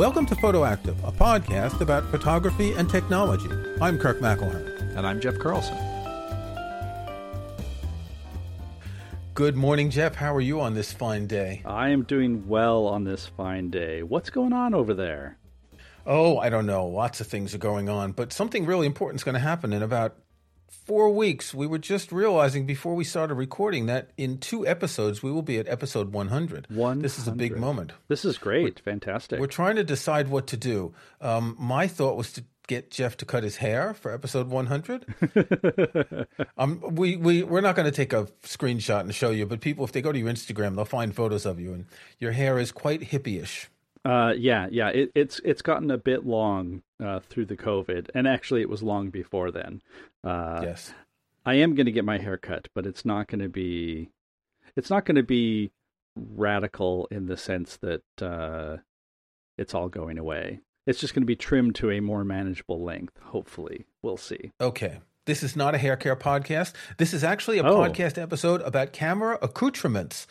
Welcome to Photoactive, a podcast about photography and technology. I'm Kirk McElhearn. And I'm Jeff Carlson. Good morning, Jeff. How are you on this fine day? I am doing well on this fine day. What's going on over there? Oh, I don't know. Lots of things are going on, but something really important is going to happen in about four weeks. We were just realizing before we started recording that in two episodes we will be at episode 100. 100. This is a big moment. This is great. We're, Fantastic. We're trying to decide what to do. Um, my thought was to get Jeff to cut his hair for episode 100. um, we, we, we're not going to take a screenshot and show you, but people, if they go to your Instagram, they'll find photos of you, and your hair is quite hippie-ish. Uh, yeah, yeah. It, it's it's gotten a bit long uh, through the COVID, and actually, it was long before then. Uh, yes, I am going to get my hair cut, but it's not going to be it's not going to be radical in the sense that uh, it's all going away. It's just going to be trimmed to a more manageable length. Hopefully, we'll see. Okay. This is not a hair care podcast. This is actually a oh. podcast episode about camera accoutrements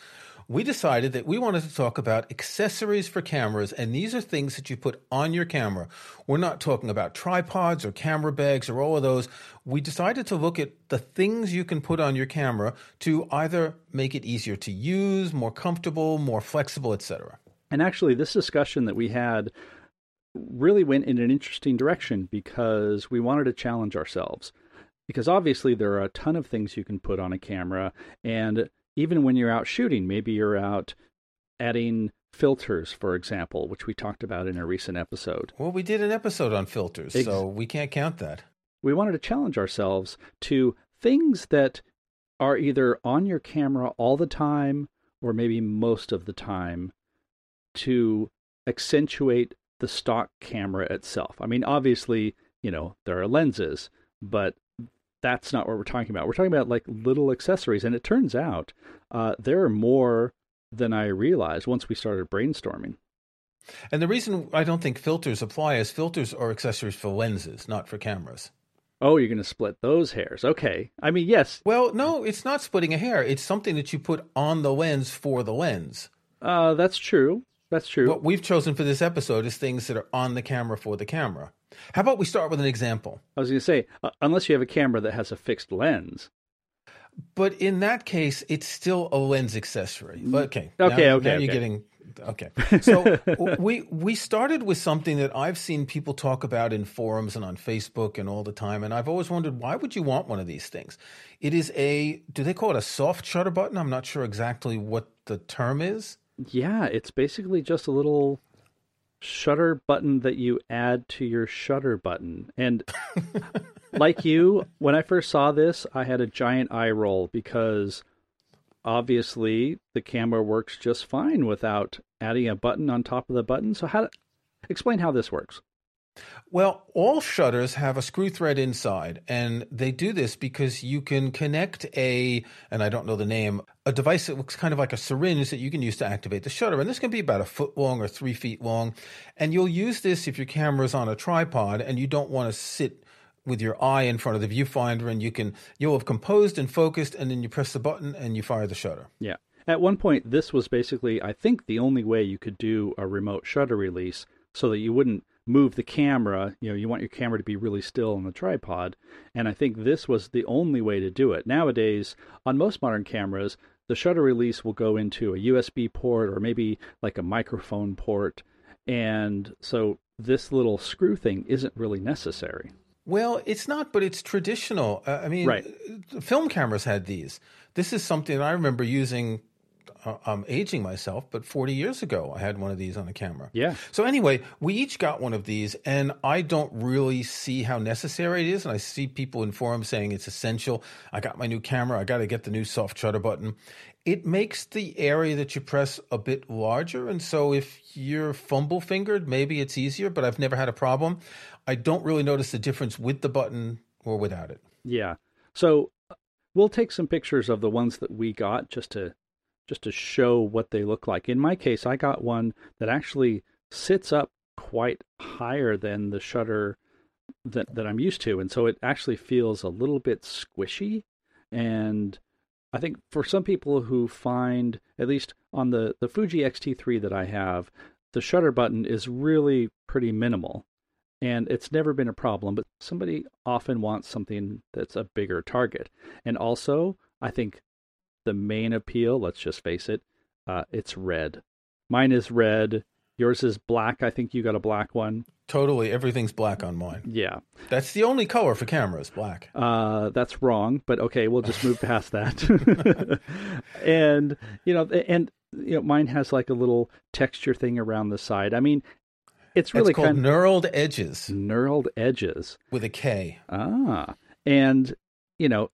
we decided that we wanted to talk about accessories for cameras, and these are things that you put on your camera. We're not talking about tripods or camera bags or all of those. We decided to look at the things you can put on your camera to either make it easier to use, more comfortable, more flexible, etc. And actually, this discussion that we had really went in an interesting direction because we wanted to challenge ourselves. Because obviously, there are a ton of things you can put on a camera, and even when you're out shooting, maybe you're out adding filters, for example, which we talked about in a recent episode. Well, we did an episode on filters, Ex- so we can't count that. We wanted to challenge ourselves to things that are either on your camera all the time or maybe most of the time to accentuate the stock camera itself. I mean, obviously, you know, there are lenses, but that's not what we're talking about. We're talking about like little accessories, and it turns out uh, there are more than I realized once we started brainstorming. And the reason I don't think filters apply is filters are accessories for lenses, not for cameras. Oh, you're going to split those hairs. Okay. I mean, yes. Well, no, it's not splitting a hair. It's something that you put on the lens for the lens. Uh, that's true. That's true. What we've chosen for this episode is things that are on the camera for the camera. How about we start with an example? I was going to say, uh, unless you have a camera that has a fixed lens. But in that case, it's still a lens accessory. Okay. Okay. Now, okay. Now okay. you're getting okay. So we we started with something that I've seen people talk about in forums and on Facebook and all the time, and I've always wondered why would you want one of these things? It is a do they call it a soft shutter button? I'm not sure exactly what the term is. Yeah, it's basically just a little shutter button that you add to your shutter button. And like you, when I first saw this, I had a giant eye roll because obviously the camera works just fine without adding a button on top of the button. So how to explain how this works? Well, all shutters have a screw thread inside, and they do this because you can connect a, and I don't know the name, a device that looks kind of like a syringe that you can use to activate the shutter. And this can be about a foot long or three feet long. And you'll use this if your camera is on a tripod and you don't want to sit with your eye in front of the viewfinder and you can you'll have composed and focused and then you press the button and you fire the shutter. Yeah. At one point this was basically I think the only way you could do a remote shutter release so that you wouldn't move the camera. You know, you want your camera to be really still on the tripod. And I think this was the only way to do it. Nowadays, on most modern cameras, the shutter release will go into a USB port or maybe like a microphone port. And so this little screw thing isn't really necessary. Well, it's not, but it's traditional. Uh, I mean, right. film cameras had these. This is something I remember using uh, I'm aging myself, but 40 years ago, I had one of these on a camera. Yeah. So anyway, we each got one of these, and I don't really see how necessary it is. And I see people in forums saying it's essential. I got my new camera. I got to get the new soft shutter button. It makes the area that you press a bit larger, and so if you're fumble fingered, maybe it's easier. But I've never had a problem. I don't really notice the difference with the button or without it. Yeah. So we'll take some pictures of the ones that we got just to just to show what they look like. In my case, I got one that actually sits up quite higher than the shutter that, that I'm used to. And so it actually feels a little bit squishy. And I think for some people who find, at least on the, the Fuji X-T3 that I have, the shutter button is really pretty minimal and it's never been a problem, but somebody often wants something that's a bigger target. And also, I think the main appeal, let's just face it, uh, it's red. Mine is red. Yours is black. I think you got a black one. Totally, everything's black on mine. Yeah, that's the only color for cameras, black. Uh, that's wrong, but okay, we'll just move past that. and you know, and you know, mine has like a little texture thing around the side. I mean, it's really it's called kind of, knurled edges. Knurled edges with a K. Ah, and you know,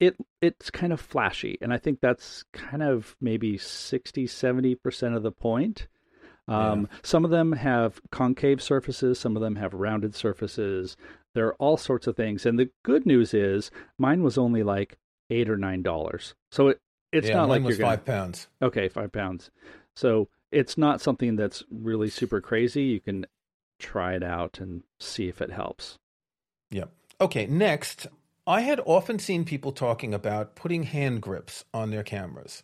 it it's kind of flashy, and I think that's kind of maybe 60, 70 percent of the point. Um, yeah. Some of them have concave surfaces, some of them have rounded surfaces. There are all sorts of things, and the good news is mine was only like eight or nine dollars. So it it's yeah, not like you're gonna, five pounds. Okay, five pounds. So it's not something that's really super crazy. You can try it out and see if it helps. Yep. Okay, next, I had often seen people talking about putting hand grips on their cameras.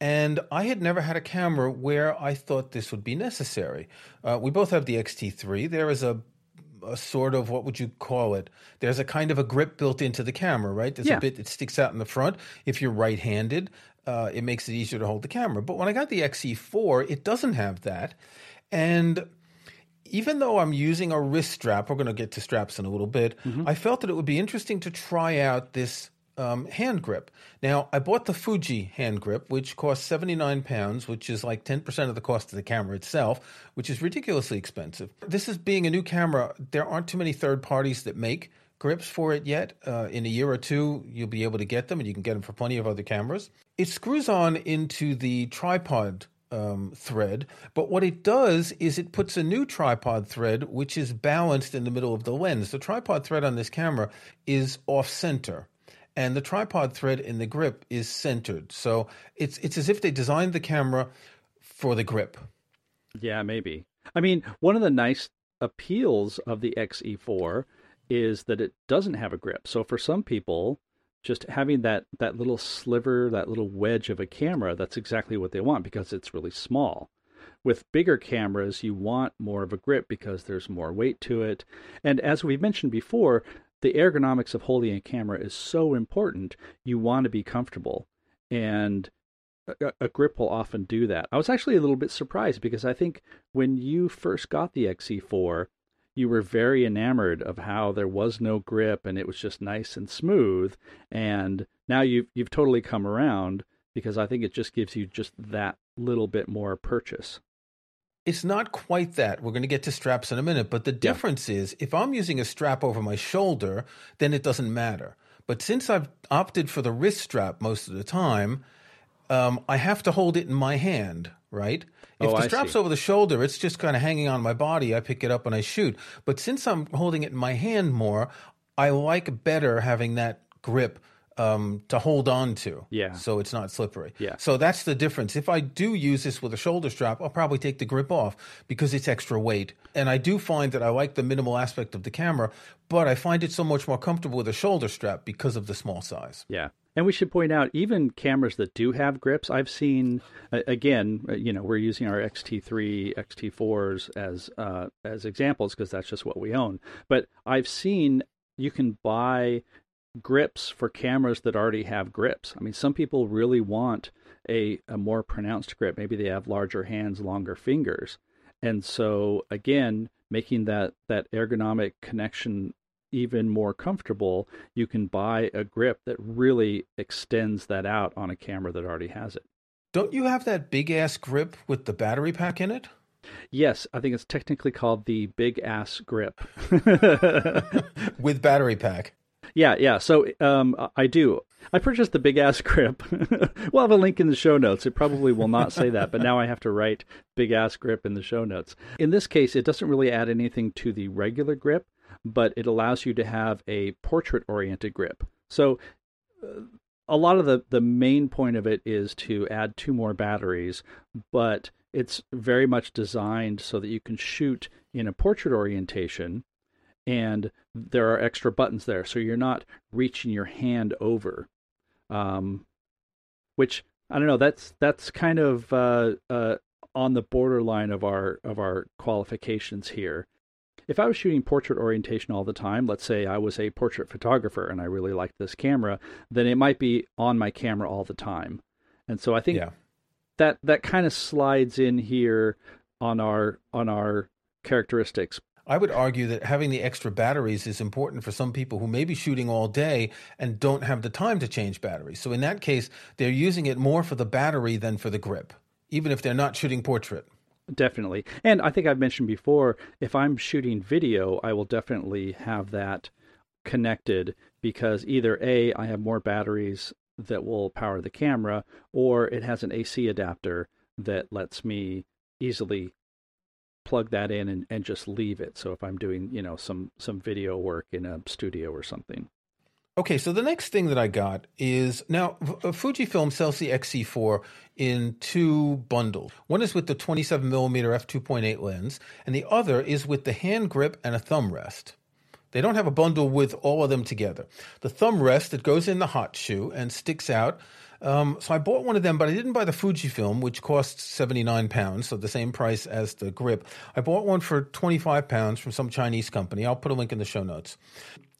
And I had never had a camera where I thought this would be necessary. Uh, we both have the X-T3. There is a, a, sort of what would you call it? There's a kind of a grip built into the camera, right? There's yeah. a bit that sticks out in the front. If you're right-handed, uh, it makes it easier to hold the camera. But when I got the XE4, it doesn't have that. And even though I'm using a wrist strap, we're going to get to straps in a little bit, mm-hmm. I felt that it would be interesting to try out this um, hand grip. Now, I bought the Fuji hand grip, which costs 79 pounds, which is like 10% of the cost of the camera itself, which is ridiculously expensive. This is being a new camera, there aren't too many third parties that make grips for it yet. Uh, in a year or two, you'll be able to get them, and you can get them for plenty of other cameras. It screws on into the tripod um, thread, but what it does is it puts a new tripod thread which is balanced in the middle of the lens. The tripod thread on this camera is off center. And the tripod thread in the grip is centered. So it's it's as if they designed the camera for the grip. Yeah, maybe. I mean, one of the nice appeals of the XE4 is that it doesn't have a grip. So for some people, just having that that little sliver, that little wedge of a camera, that's exactly what they want because it's really small. With bigger cameras, you want more of a grip because there's more weight to it. And as we've mentioned before, the ergonomics of holding a camera is so important. You want to be comfortable. And a, a, grip will often do that. I was actually a little bit surprised because I think when you first got the XE4, you were very enamored of how there was no grip and it was just nice and smooth. And now you've you've totally come around because I think it just gives you just that little bit more purchase. It's not quite that. We're going to get to straps in a minute, but the difference yeah. is if I'm using a strap over my shoulder, then it doesn't matter. But since I've opted for the wrist strap most of the time, um, I have to hold it in my hand, right? If oh, the strap's over the shoulder, it's just kind of hanging on my body. I pick it up and I shoot. But since I'm holding it in my hand more, I like better having that grip um, to hold on to. Yeah. So it's not slippery. Yeah. So that's the difference. If I do use this with a shoulder strap, I'll probably take the grip off because it's extra weight. And I do find that I like the minimal aspect of the camera, but I find it so much more comfortable with a shoulder strap because of the small size. Yeah. And we should point out, even cameras that do have grips, I've seen. Again, uh, you know, we're using our XT3, XT4s as uh, as examples because that's just what we own. But I've seen you can buy grips for cameras that already have grips. I mean, some people really want a, a more pronounced grip. Maybe they have larger hands, longer fingers. And so again, making that that ergonomic connection even more comfortable, you can buy a grip that really extends that out on a camera that already has it. Don't you have that big ass grip with the battery pack in it? Yes, I think it's technically called the big ass grip. with battery pack. Yeah, yeah. So um, I do. I purchased the big ass grip. we'll have a link in the show notes. It probably will not say that, but now I have to write big ass grip in the show notes. In this case, it doesn't really add anything to the regular grip but it allows you to have a portrait oriented grip. So uh, a lot of the, the main point of it is to add two more batteries, but it's very much designed so that you can shoot in a portrait orientation and there are extra buttons there. So you're not reaching your hand over. Um, which I don't know. That's that's kind of uh, uh, on the borderline of our of our qualifications here. If I was shooting portrait orientation all the time, let's say I was a portrait photographer and I really liked this camera, then it might be on my camera all the time. And so I think yeah. that that kind of slides in here on our on our characteristics. I would argue that having the extra batteries is important for some people who may be shooting all day and don't have the time to change batteries. So in that case, they're using it more for the battery than for the grip, even if they're not shooting portrait. Definitely. And I think I've mentioned before, if I'm shooting video, I will definitely have that connected because either A, I have more batteries that will power the camera, or it has an AC adapter that lets me easily plug that in and, and just leave it. So if I'm doing, you know, some some video work in a studio or something. Okay, so the next thing that I got is now uh, Fujifilm sells the XE4 in two bundles. One is with the 27 millimeter f2.8 lens, and the other is with the hand grip and a thumb rest. They don't have a bundle with all of them together. The thumb rest that goes in the hot shoe and sticks out um, so I bought one of them, but I didn't buy the Fujifilm, which costs 79 pounds, so the same price as the grip. I bought one for 25 pounds from some Chinese company. I'll put a link in the show notes.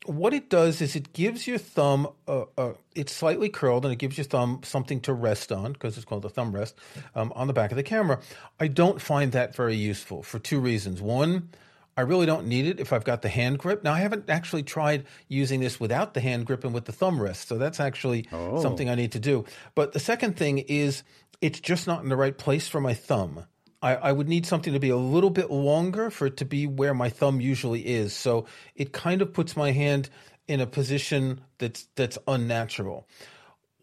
What it does is it gives your thumb, uh, uh, it's slightly curled and it gives your thumb something to rest on because it's called a thumb rest um, on the back of the camera. I don't find that very useful for two reasons. One, I really don't need it if I've got the hand grip. Now, I haven't actually tried using this without the hand grip and with the thumb rest, so that's actually oh. something I need to do. But the second thing is it's just not in the right place for my thumb. I, I, would need something to be a little bit longer for it to be where my thumb usually is. So it kind of puts my hand in a position that's that's unnatural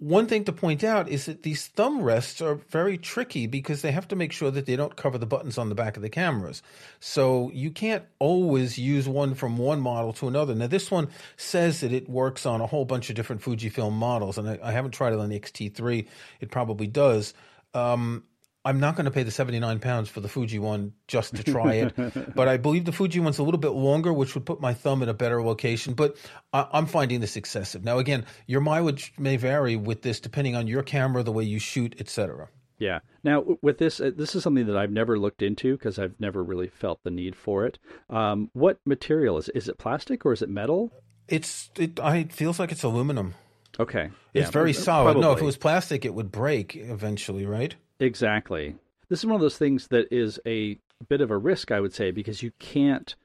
one thing to point out is that these thumb rests are very tricky because they have to make sure that they don't cover the buttons on the back of the cameras. So you can't always use one from one model to another. Now, this one says that it works on a whole bunch of different Fujifilm models, and I, I haven't tried it on the X-T3. It probably does. Um, I'm not going to pay the 79 pounds for the Fuji one just to try it. but I believe the Fuji one's a little bit longer, which would put my thumb in a better location. But I, am finding this excessive. Now, again, your mileage may vary with this depending on your camera, the way you shoot, etc. Yeah. Now, with this, uh, this is something that I've never looked into because I've never really felt the need for it. Um, what material is? Is it plastic or is it metal? It's. It, I, it feels like it's aluminum. Okay. It's yeah, very solid. Probably. No, if it was plastic, it would break eventually, right? Exactly. This is one of those things that is a bit of a risk, I would say, because you can't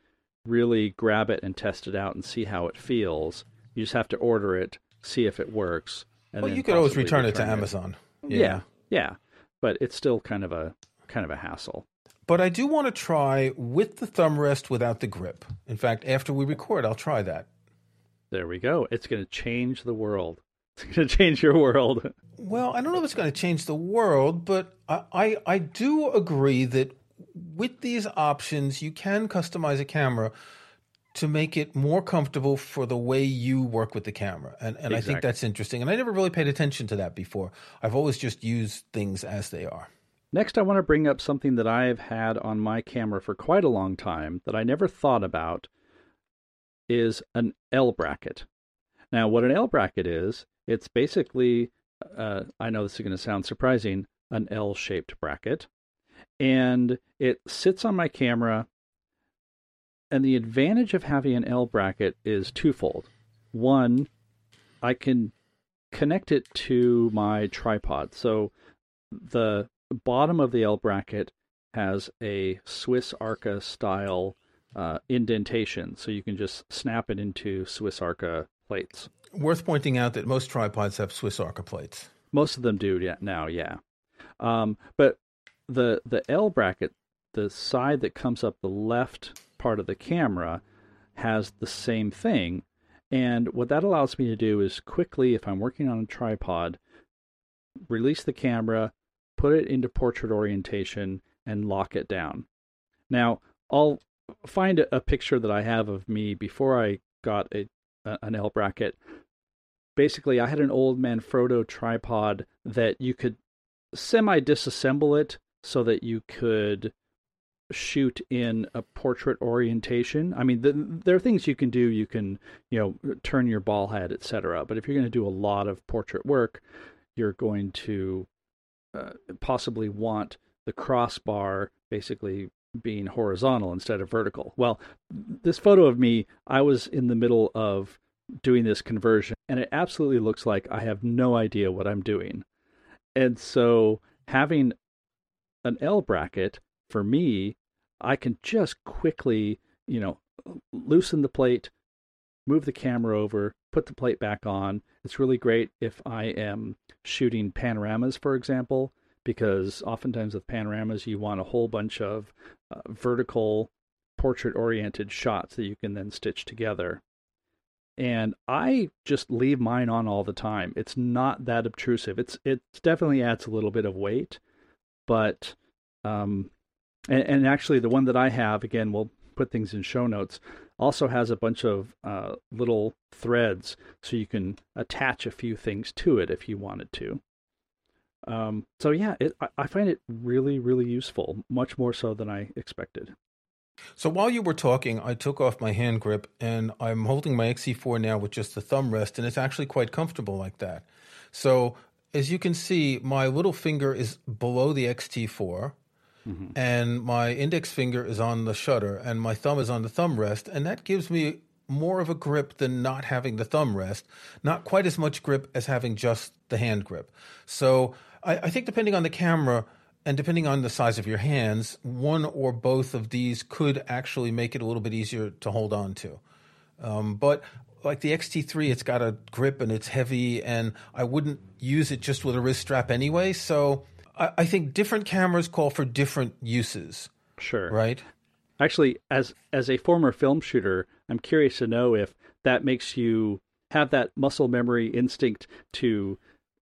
really grab it and test it out and see how it feels. You just have to order it, see if it works. And well, you could always return, return, it to Amazon. Yeah. yeah, yeah, but it's still kind of a kind of a hassle. But I do want to try with the thumb rest without the grip. In fact, after we record, I'll try that. There we go. It's going to change the world. It's going to change your world. Well, I don't know if it's going to change the world, but I, I, I do agree that with these options, you can customize a camera to make it more comfortable for the way you work with the camera. And, and exactly. I think that's interesting. And I never really paid attention to that before. I've always just used things as they are. Next, I want to bring up something that I've had on my camera for quite a long time that I never thought about is an L bracket. Now, what an L bracket is, it's basically, uh, I know this is going to sound surprising, an L shaped bracket. And it sits on my camera. And the advantage of having an L bracket is twofold. One, I can connect it to my tripod. So the bottom of the L bracket has a Swiss Arca style uh, indentation, so you can just snap it into Swiss Arca plates. Worth pointing out that most tripods have Swiss Arca plates. Most of them do yeah, now, yeah. Um, but the the L bracket, the side that comes up the left part of the camera, has the same thing. And what that allows me to do is quickly, if I'm working on a tripod, release the camera, put it into portrait orientation, and lock it down. Now, I'll find a picture that I have of me before I got a an L bracket. Basically, I had an old Manfrotto tripod that you could semi disassemble it so that you could shoot in a portrait orientation. I mean, the, there are things you can do. You can, you know, turn your ball head, etc. But if you're going to do a lot of portrait work, you're going to uh, possibly want the crossbar basically being horizontal instead of vertical. Well, this photo of me, I was in the middle of doing this conversion, and it absolutely looks like I have no idea what I'm doing. And so having an L bracket for me, I can just quickly, you know, loosen the plate, move the camera over, put the plate back on. It's really great if I am shooting panoramas, for example, because oftentimes with panoramas, you want a whole bunch of uh, vertical portrait oriented shots that you can then stitch together. And I just leave mine on all the time. It's not that obtrusive. It's it definitely adds a little bit of weight, but um, and, and actually the one that I have again, we'll put things in show notes also has a bunch of uh, little threads so you can attach a few things to it if you wanted to. Um, so yeah, it, I, I find it really, really useful, much more so than I expected. So while you were talking, I took off my hand grip and I'm holding my XE4 now with just the thumb rest, and it's actually quite comfortable like that. So as you can see, my little finger is below the XE4 mm-hmm. and my index finger is on the shutter and my thumb is on the thumb rest, and that gives me more of a grip than not having the thumb rest, not quite as much grip as having just the hand grip. So I, I think depending on the camera and depending on the size of your hands, one or both of these could actually make it a little bit easier to hold on to. Um, but like the XT3, it's got a grip and it's heavy, and I wouldn't use it just with a wrist strap anyway. So I, I think different cameras call for different uses. Sure. Right. Actually, as as a former film shooter, I'm curious to know if that makes you have that muscle memory instinct to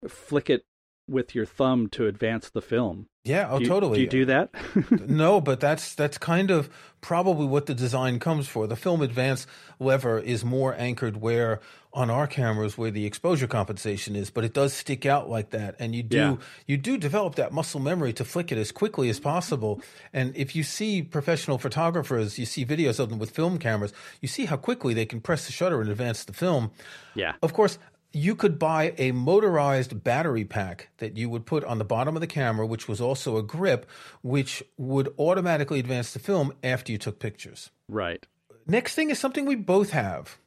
flick it with your thumb to advance the film. Yeah, oh, do you, totally. Do you do that? no, but that's that's kind of probably what the design comes for. The film advance lever is more anchored where on our cameras where the exposure compensation is, but it does stick out like that, and you do yeah. you do develop that muscle memory to flick it as quickly as possible. And if you see professional photographers, you see videos of them with film cameras, you see how quickly they can press the shutter and advance the film. Yeah. Of course, you could buy a motorized battery pack that you would put on the bottom of the camera, which was also a grip, which would automatically advance the film after you took pictures. Right. Next thing is something we both have.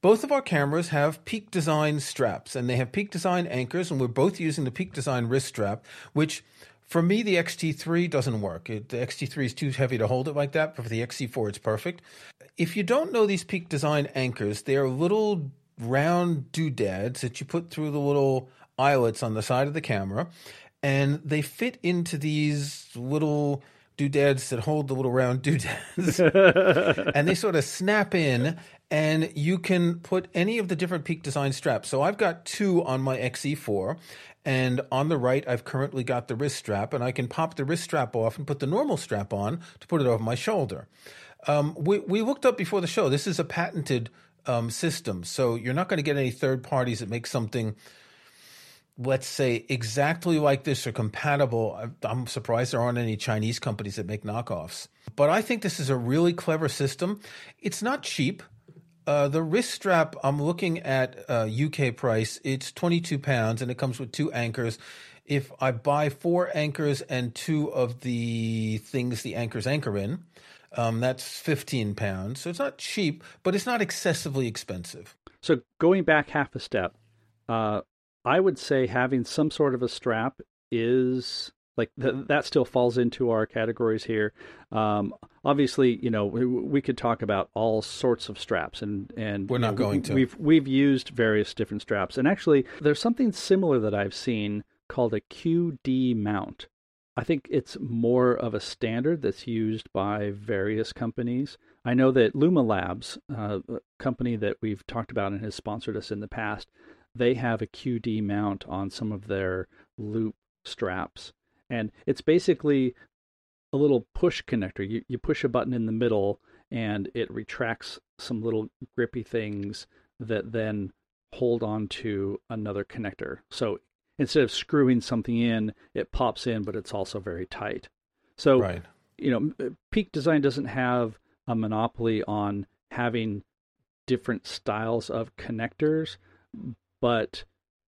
Both of our cameras have Peak Design straps, and they have Peak Design anchors, and we're both using the Peak Design wrist strap, which for me, the XT3 doesn't work. It, the XT3 is too heavy to hold it like that, but for the XE4, it's perfect. If you don't know these Peak Design anchors, they're little round doodads that you put through the little eyelets on the side of the camera, and they fit into these little doodads that hold the little round doodads, and they sort of snap in. And you can put any of the different Peak Design straps. So I've got two on my XE4, and on the right, I've currently got the wrist strap, and I can pop the wrist strap off and put the normal strap on to put it over my shoulder. Um, we, we looked up before the show. This is a patented um, systems. So you're not going to get any third parties that make something, let's say, exactly like this or compatible. I'm surprised there aren't any Chinese companies that make knockoffs. But I think this is a really clever system. It's not cheap. Uh, the wrist strap, I'm looking at uh, UK price. It's 22 pounds and it comes with two anchors. If I buy four anchors and two of the things the anchors anchor in, um, that's 15 pounds. So it's not cheap, but it's not excessively expensive. So going back half a step, uh, I would say having some sort of a strap is like th- that still falls into our categories here. Um, obviously, you know, we, we, could talk about all sorts of straps, and and we're not know, going to. We've we've used various different straps, and actually, there's something similar that I've seen called a QD mount. I think it's more of a standard that's used by various companies. I know that Luma Labs, uh, a company that we've talked about and has sponsored us in the past, they have a QD mount on some of their loop straps. And it's basically a little push connector. You, you push a button in the middle and it retracts some little grippy things that then hold on to another connector. So instead of screwing something in, it pops in, but it's also very tight. So, right. you know, uh, Peak Design doesn't have a monopoly on having different styles of connectors, but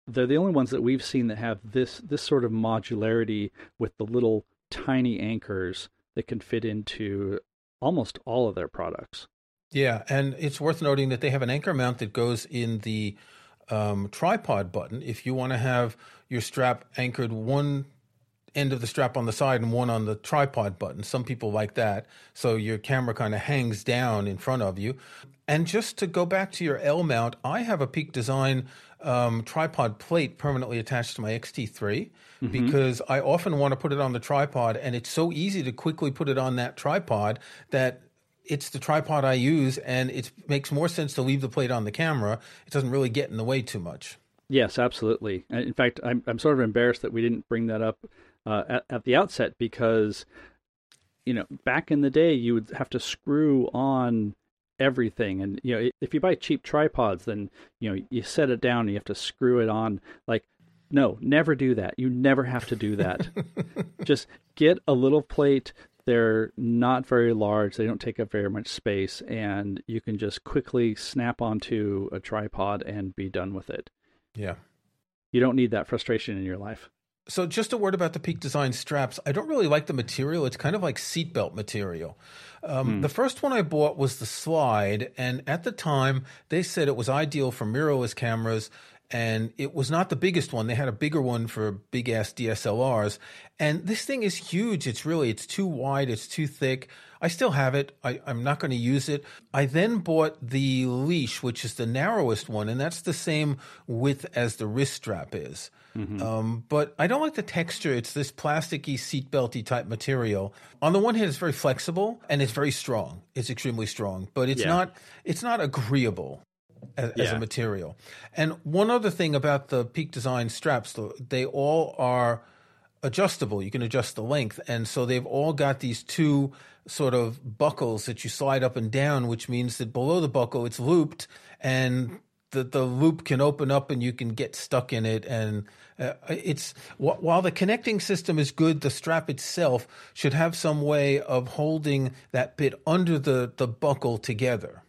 they're the only ones that we've seen that have this this sort of modularity with the little tiny anchors that can fit into almost all of their products. Yeah, and it's worth noting that they have an anchor mount that goes in the um, tripod button. If you want to have your strap anchored one end of the strap on the side and one on the tripod button. Some people like that. So your camera kind of hangs down in front of you. And just to go back to your L mount, I have a Peak Design um, tripod plate permanently attached to my XT3 mm-hmm. because I often want to put it on the tripod, and it's so easy to quickly put it on that tripod that it's the tripod I use, and it makes more sense to leave the plate on the camera. It doesn't really get in the way too much. Yes, absolutely. In fact, I'm I'm sort of embarrassed that we didn't bring that up uh, at, at the outset because you know back in the day you would have to screw on everything and you know if you buy cheap tripods then you know you set it down and you have to screw it on like no never do that you never have to do that just get a little plate they're not very large they don't take up very much space and you can just quickly snap onto a tripod and be done with it yeah you don't need that frustration in your life so, just a word about the Peak Design straps. I don't really like the material. It's kind of like seatbelt material. Um, hmm. The first one I bought was the Slide, and at the time they said it was ideal for mirrorless cameras, and it was not the biggest one. They had a bigger one for big ass DSLRs, and this thing is huge. It's really it's too wide. It's too thick. I still have it. I, am not going to use it. I then bought the leash, which is the narrowest one, and that's the same width as the wrist strap is. Mm-hmm. Um, but I don't like the texture. It's this plasticky, seatbelty type material. On the one hand, it's very flexible and it's very strong. It's extremely strong, but it's yeah. not. It's not agreeable. As, yeah. as, a material. And one other thing about the Peak Design straps, they all are adjustable. You can adjust the length. And so they've all got these two sort of buckles that you slide up and down, which means that below the buckle it's looped and the, the loop can open up and you can get stuck in it. And uh, it's while the connecting system is good, the strap itself should have some way of holding that bit under the, the buckle together.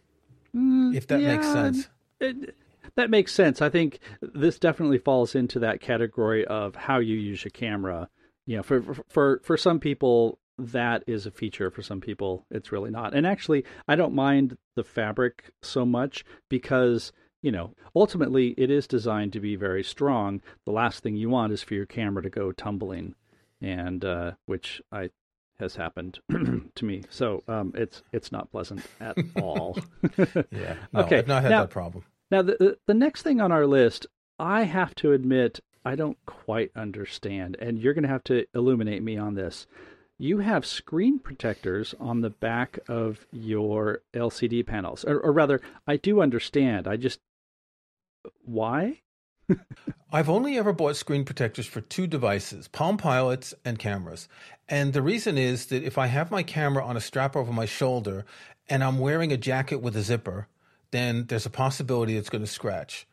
If that yeah, makes sense. It, that makes sense. I think this definitely falls into that category of how you use your camera. You know, for for for some people, that is a feature for some people it's really not and actually i don't mind the fabric so much because you know ultimately it is designed to be very strong the last thing you want is for your camera to go tumbling and uh, which i has happened to me so um, it's it's not pleasant at all yeah no, okay i've not had now, that problem now the, the next thing on our list i have to admit i don't quite understand and you're going to have to illuminate me on this you have screen protectors on the back of your LCD panels. Or, or rather, I do understand. I just. Why? I've only ever bought screen protectors for two devices Palm Pilots and cameras. And the reason is that if I have my camera on a strap over my shoulder and I'm wearing a jacket with a zipper, then there's a possibility it's going to scratch.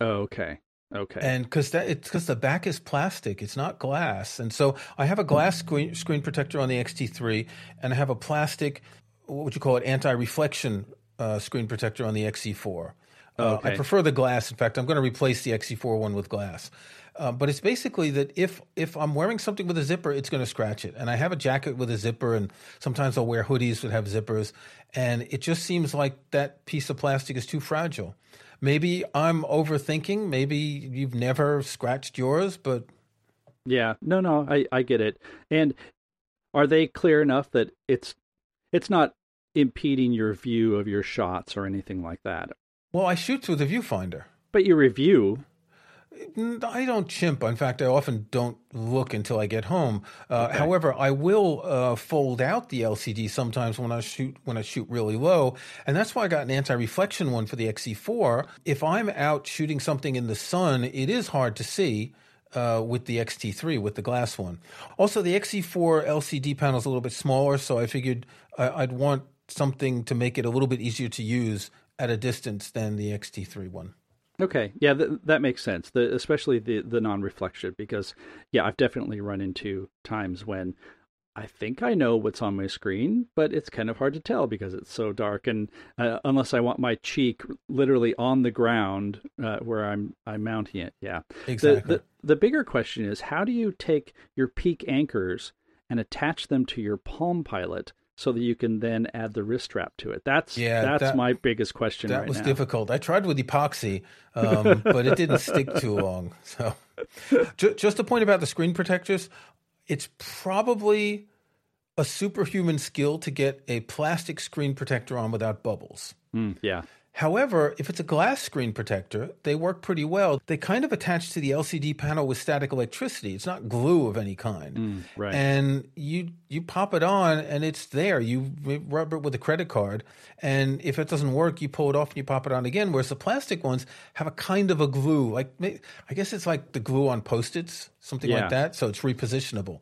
Oh, okay. Okay. And because that it's because the back is plastic, it's not glass, and so I have a glass screen screen protector on the XT3, and I have a plastic, what would you call it, anti-reflection uh, screen protector on the XE4. Uh, okay. I prefer the glass. In fact, I'm going to replace the XE4 one with glass. Uh, but it's basically that if if I'm wearing something with a zipper, it's going to scratch it. And I have a jacket with a zipper, and sometimes I'll wear hoodies that have zippers, and it just seems like that piece of plastic is too fragile maybe I'm overthinking. Maybe you've never scratched yours, but yeah, no, no, I I get it. And are they clear enough that it's it's not impeding your view of your shots or anything like that? Well, I shoot through the viewfinder. But you review. I don't chimp. In fact, I often don't look until I get home. Uh, okay. However, I will uh, fold out the LCD sometimes when I shoot when I shoot really low, and that's why I got an anti-reflection one for the XE4. If I'm out shooting something in the sun, it is hard to see. Uh, with the XT3, with the glass one. Also, the XE4 LCD panel is a little bit smaller, so I figured I'd want something to make it a little bit easier to use at a distance than the XT3 one. Okay, yeah, th- that makes sense. The, especially the the non-reflection, because yeah, I've definitely run into times when I think I know what's on my screen, but it's kind of hard to tell because it's so dark. And uh, unless I want my cheek literally on the ground uh, where I'm I'm mounting it, yeah, exactly. The, the, the bigger question is how do you take your peak anchors and attach them to your Palm Pilot so that you can then add the wrist strap to it. That's yeah, that's that, my biggest question. That right was now. difficult. I tried with epoxy, um, but it didn't stick too long. So, just a point about the screen protectors: it's probably a superhuman skill to get a plastic screen protector on without bubbles. Mm, yeah. However, if it's a glass screen protector, they work pretty well. They kind of attach to the LCD panel with static electricity. It's not glue of any kind. Mm, right. And you you pop it on and it's there. You rub it with a credit card, and if it doesn't work, you pull it off and you pop it on again. Whereas the plastic ones have a kind of a glue, like I guess it's like the glue on post-its, something yeah. like that. So it's repositionable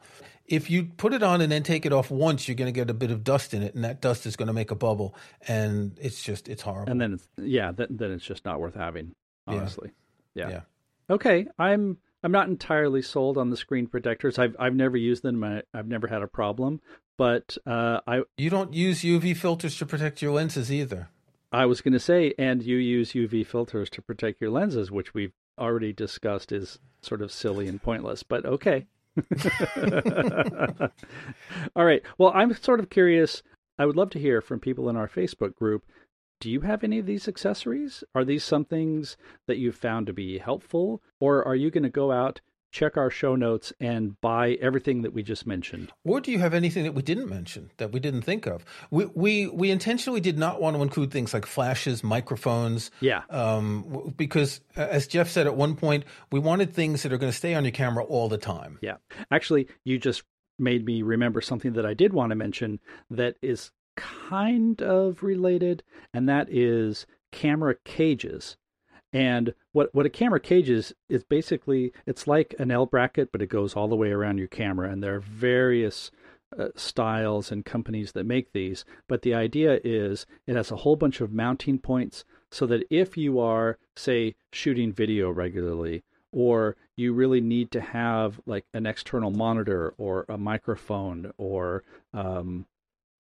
if you put it on and then take it off once, you're going to get a bit of dust in it, and that dust is going to make a bubble, and it's just it's horrible. And then it's, yeah, then, then it's just not worth having. Honestly, yeah. yeah. yeah. Okay, I'm I'm not entirely sold on the screen protectors. I've I've never used them. I, I've never had a problem, but uh, I you don't use UV filters to protect your lenses either. I was going to say, and you use UV filters to protect your lenses, which we've already discussed is sort of silly and pointless. But okay, All right. Well, I'm sort of curious. I would love to hear from people in our Facebook group. Do you have any of these accessories? Are these some things that you've found to be helpful? Or are you going to go out check our show notes and buy everything that we just mentioned. Or do you have anything that we didn't mention that we didn't think of? We we, we intentionally did not want to include things like flashes, microphones. Yeah. Um, because as Jeff said at one point, we wanted things that are going to stay on your camera all the time. Yeah. Actually, you just made me remember something that I did want to mention that is kind of related, and that is camera cages. And what what a camera cage is is basically it's like an L bracket, but it goes all the way around your camera. And there are various uh, styles and companies that make these. But the idea is it has a whole bunch of mounting points so that if you are, say, shooting video regularly, or you really need to have like an external monitor or a microphone or um,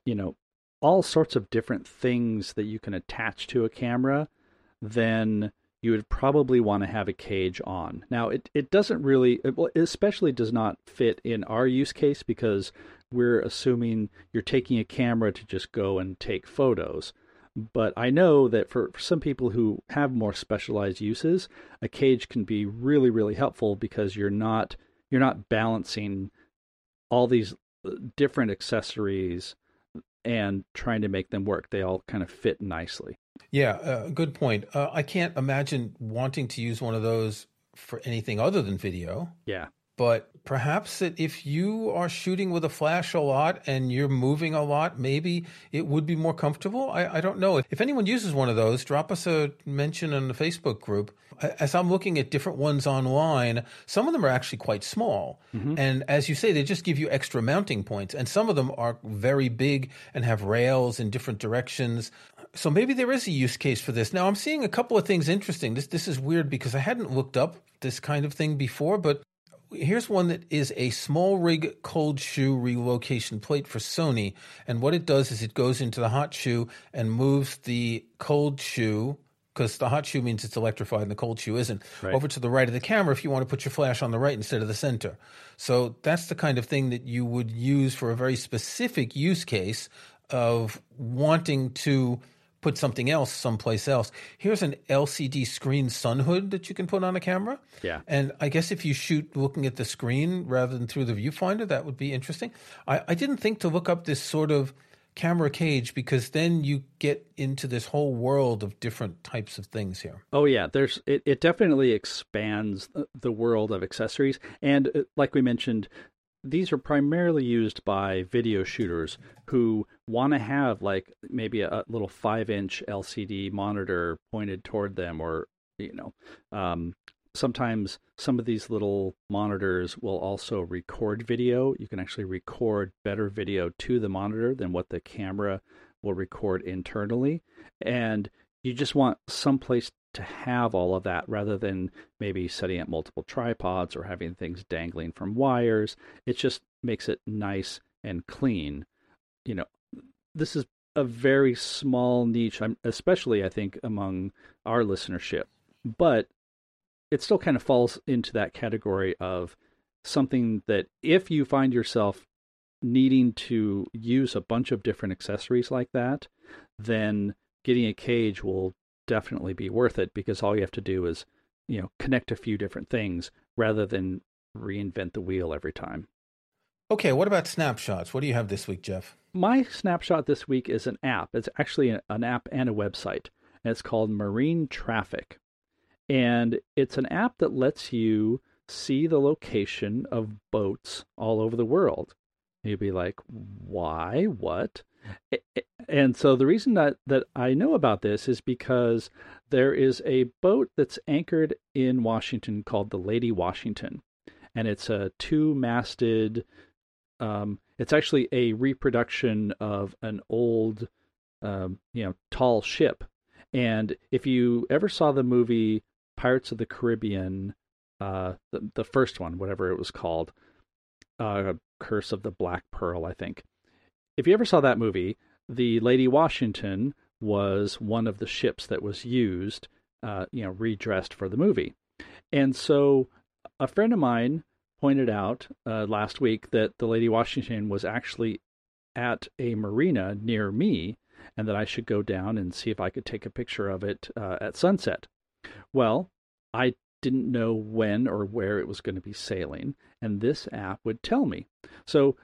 you know all sorts of different things that you can attach to a camera, then you would probably want to have a cage on. Now, it, it doesn't really, it especially does not fit in our use case because we're assuming you're taking a camera to just go and take photos. But I know that for, for some people who have more specialized uses, a cage can be really, really helpful because you're not you're not balancing all these uh, different accessories and trying to make them work. They all kind of fit nicely. Yeah, uh, good point. Uh, I can't imagine wanting to use one of those for anything other than video. Yeah. But perhaps that if you are shooting with a flash a lot and you're moving a lot, maybe it would be more comfortable. I, I don't know. If anyone uses one of those, drop us a mention in the Facebook group. As I'm looking at different ones online, some of them are actually quite small. Mm-hmm. And as you say, they just give you extra mounting points. And some of them are very big and have rails in different directions. So maybe there is a use case for this. Now I'm seeing a couple of things interesting. This this is weird because I hadn't looked up this kind of thing before, but here's one that is a SmallRig cold shoe relocation plate for Sony. And what it does is it goes into the hot shoe and moves the cold shoe because the hot shoe means it's electrified and the cold shoe isn't, right. over to the right of the camera if you want to put your flash on the right instead of the center. So that's the kind of thing that you would use for a very specific use case of wanting to put something else someplace else. Here's an LCD screen sun hood that you can put on a camera. Yeah. And I guess if you shoot looking at the screen rather than through the viewfinder, that would be interesting. I, I didn't think to look up this sort of camera cage because then you get into this whole world of different types of things here. Oh yeah, there's it, it definitely expands the world of accessories and uh, like we mentioned these are primarily used by video shooters who want to have like maybe a, little five inch LCD monitor pointed toward them, or you know, um, sometimes some of these little monitors will also record video. You can actually record better video to the monitor than what the camera will record internally, and you just want some place to have all of that rather than maybe setting up multiple tripods or having things dangling from wires. It just makes it nice and clean. You know, this is a very small niche, especially I think among our listenership, but it still kind of falls into that category of something that if you find yourself needing to use a bunch of different accessories like that, then getting a cage will definitely be worth it because all you have to do is, you know, connect a few different things rather than reinvent the wheel every time. Okay, what about snapshots? What do you have this week, Jeff? My snapshot this week is an app. It's actually an app and a website, and it's called Marine Traffic. And it's an app that lets you see the location of boats all over the world. You'd be like, why? What? And so the reason that, that I know about this is because there is a boat that's anchored in Washington called the Lady Washington. And it's a two masted, um, it's actually a reproduction of an old, um, you know, tall ship. And if you ever saw the movie Pirates of the Caribbean, uh, the, the first one, whatever it was called, uh, Curse of the Black Pearl, I think. If you ever saw that movie, the Lady Washington was one of the ships that was used, uh, you know, redressed for the movie. And so a friend of mine pointed out uh, last week that the Lady Washington was actually at a marina near me and that I should go down and see if I could take a picture of it uh, at sunset. Well, I didn't know when or where it was going to be sailing, and this app would tell me. So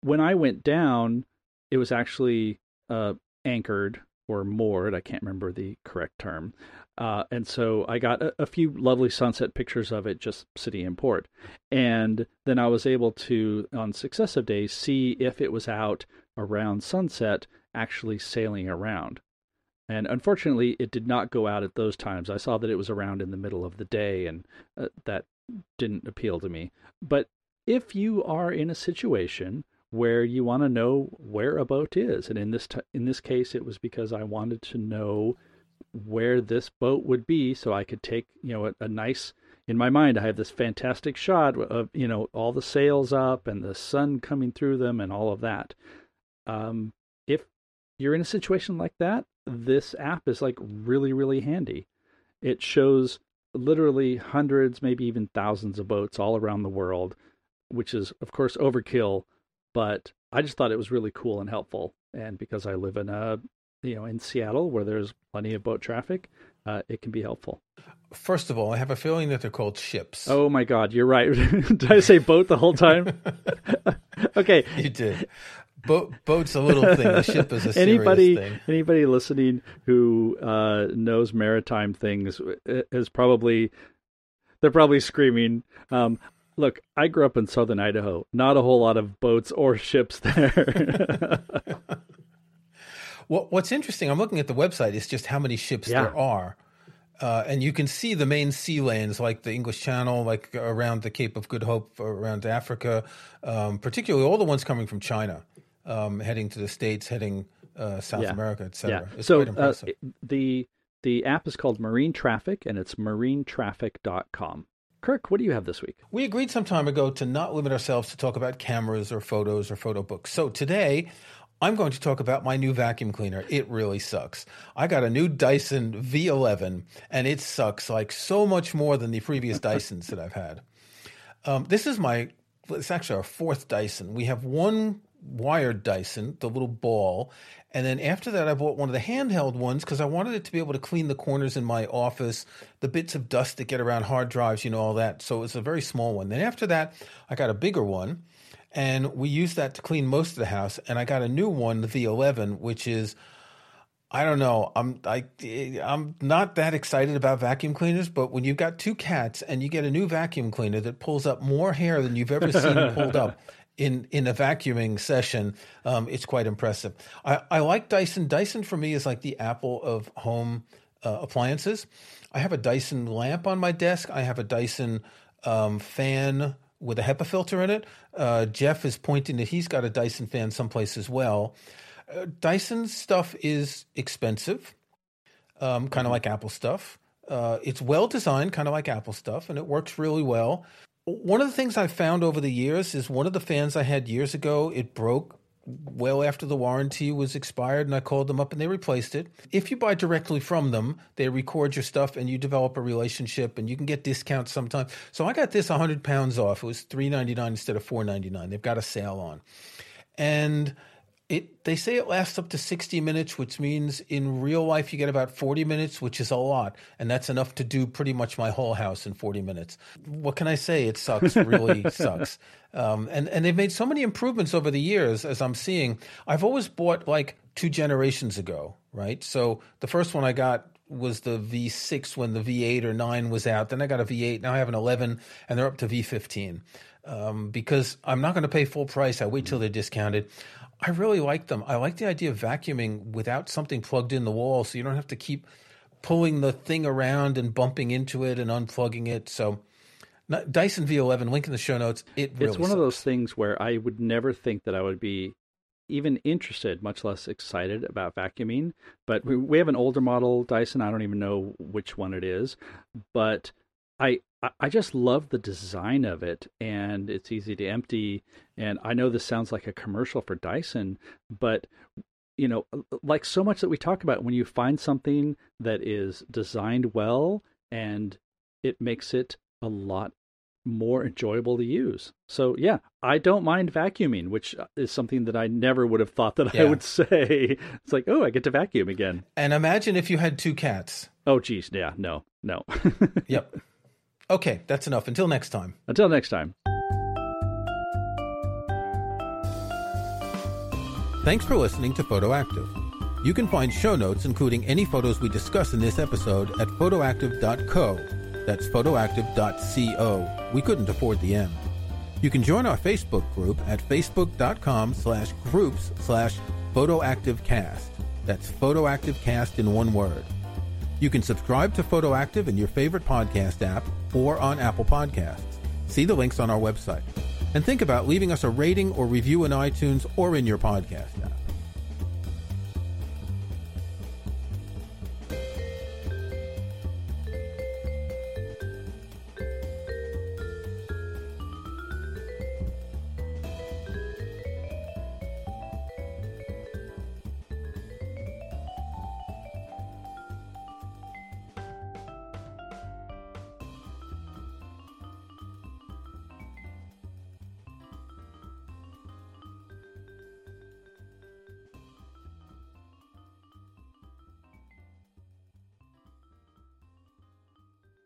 when I went down, it was actually uh, anchored or moored. I can't remember the correct term. Uh, and so I got a, a, few lovely sunset pictures of it just sitting in port. And then I was able to, on successive days, see if it was out around sunset actually sailing around. And unfortunately, it did not go out at those times. I saw that it was around in the middle of the day, and uh, that didn't appeal to me. But if you are in a situation where you want to know where a boat is, and in this t- in this case, it was because I wanted to know where this boat would be, so I could take you know a, a nice in my mind, I have this fantastic shot of you know all the sails up and the sun coming through them and all of that. Um, if you're in a situation like that, this app is like really, really handy. It shows literally hundreds, maybe even thousands of boats all around the world, which is, of course, overkill. But I just thought it was really cool and helpful. And because I live in a, you know, in Seattle where there's plenty of boat traffic, uh, it can be helpful. First of all, I have a feeling that they're called ships. Oh my God, you're right. did I say boat the whole time? okay, you did. Boat, boat's a little thing. The ship is a anybody, thing. Anybody listening who uh, knows maritime things uh, is probably they're probably screaming. Um, look, I grew up in southern Idaho. Not a whole lot of boats or ships there. well, what's interesting, I'm looking at the website. Is just how many ships yeah. there are. Uh, and you can see the main sea lanes like the English Channel, like around the Cape of Good Hope, around Africa, um, particularly all the ones coming from China um, heading to the states, heading uh, South yeah. America, etc. Yeah. so uh, the the app is called Marine Traffic, and it's marinetraffic.com. Kirk, what do you have this week? We agreed some time ago to not limit ourselves to talk about cameras or photos or photo books. So today, I'm going to talk about my new vacuum cleaner. It really sucks. I got a new Dyson V11, and it sucks like so much more than the previous Dysons that I've had. Um, this is my, it's actually our fourth Dyson. We have one wired Dyson, the little ball. And then after that, I bought one of the handheld ones because I wanted it to be able to clean the corners in my office, the bits of dust that get around hard drives, you know, all that. So it's a very small one. Then after that, I got a bigger one, and we used that to clean most of the house. And I got a new one, the V11, which is I don't know. I'm I I'm not that excited about vacuum cleaners, but when you've got two cats and you get a new vacuum cleaner that pulls up more hair than you've ever seen pulled up, in in a vacuuming session, um, it's quite impressive. I, I like Dyson. Dyson for me is like the Apple of home uh, appliances. I have a Dyson lamp on my desk. I have a Dyson um, fan with a HEPA filter in it. Uh, Jeff is pointing that he's got a Dyson fan someplace as well. Uh, Dyson stuff is expensive, um, kind of like Apple stuff. Uh, it's well designed, kind of like Apple stuff, and it works really well one of the things I've found over the years is one of the fans I had years ago, it broke well after the warranty was expired, and I called them up and they replaced it. If you buy directly from them, they record your stuff and you develop a relationship, and you can get discounts sometimes. So I got this 100 pounds off. It was 3.99 instead of 4.99. They've got a sale on, and it they say it lasts up to 60 minutes which means in real life you get about 40 minutes which is a lot. And that's enough to do pretty much my whole house in 40 minutes. What can i say? It sucks. Really sucks. Um, and and they've made so many improvements over the years as i'm seeing. I've always bought like two generations ago right? So the first one i got was the V6 when the V8 or 9 was out. Then I got a V8. Now I have an 11, and they're up to V15 um, because I'm not going to pay full price. I wait till they're discounted. I really like them. I like the idea of vacuuming without something plugged in the wall, so you don't have to keep pulling the thing around and bumping into it and unplugging it. So. Dyson V11, link in the show notes. It really it's one sucks. of those things where I would never think that I would be even interested, much less excited about vacuuming. But we, we have an older model Dyson. I don't even know which one it is, but I I just love the design of it, and it's easy to empty. And I know this sounds like a commercial for Dyson, but you know, like so much that we talk about, when you find something that is designed well and it makes it a lot more enjoyable to use. So yeah, I don't mind vacuuming, which uh, is something that I never would have thought that yeah. I would say. It's like, oh, I get to vacuum again. And imagine if you had two cats. Oh, geez, yeah, no, no. yep. Okay, that's enough. Until next time. Until next time. Thanks for listening to Photoactive. You can find show notes, including any photos we discuss in this episode, at photoactive.co. That's photoactive.co. We couldn't afford the M. You can join our Facebook group at facebook.com slash groups slash photoactivecast. That's photoactivecast in one word. You can subscribe to Photoactive in your favorite podcast app or on Apple Podcasts. See the links on our website. And think about leaving us a rating or review in iTunes or in your podcast.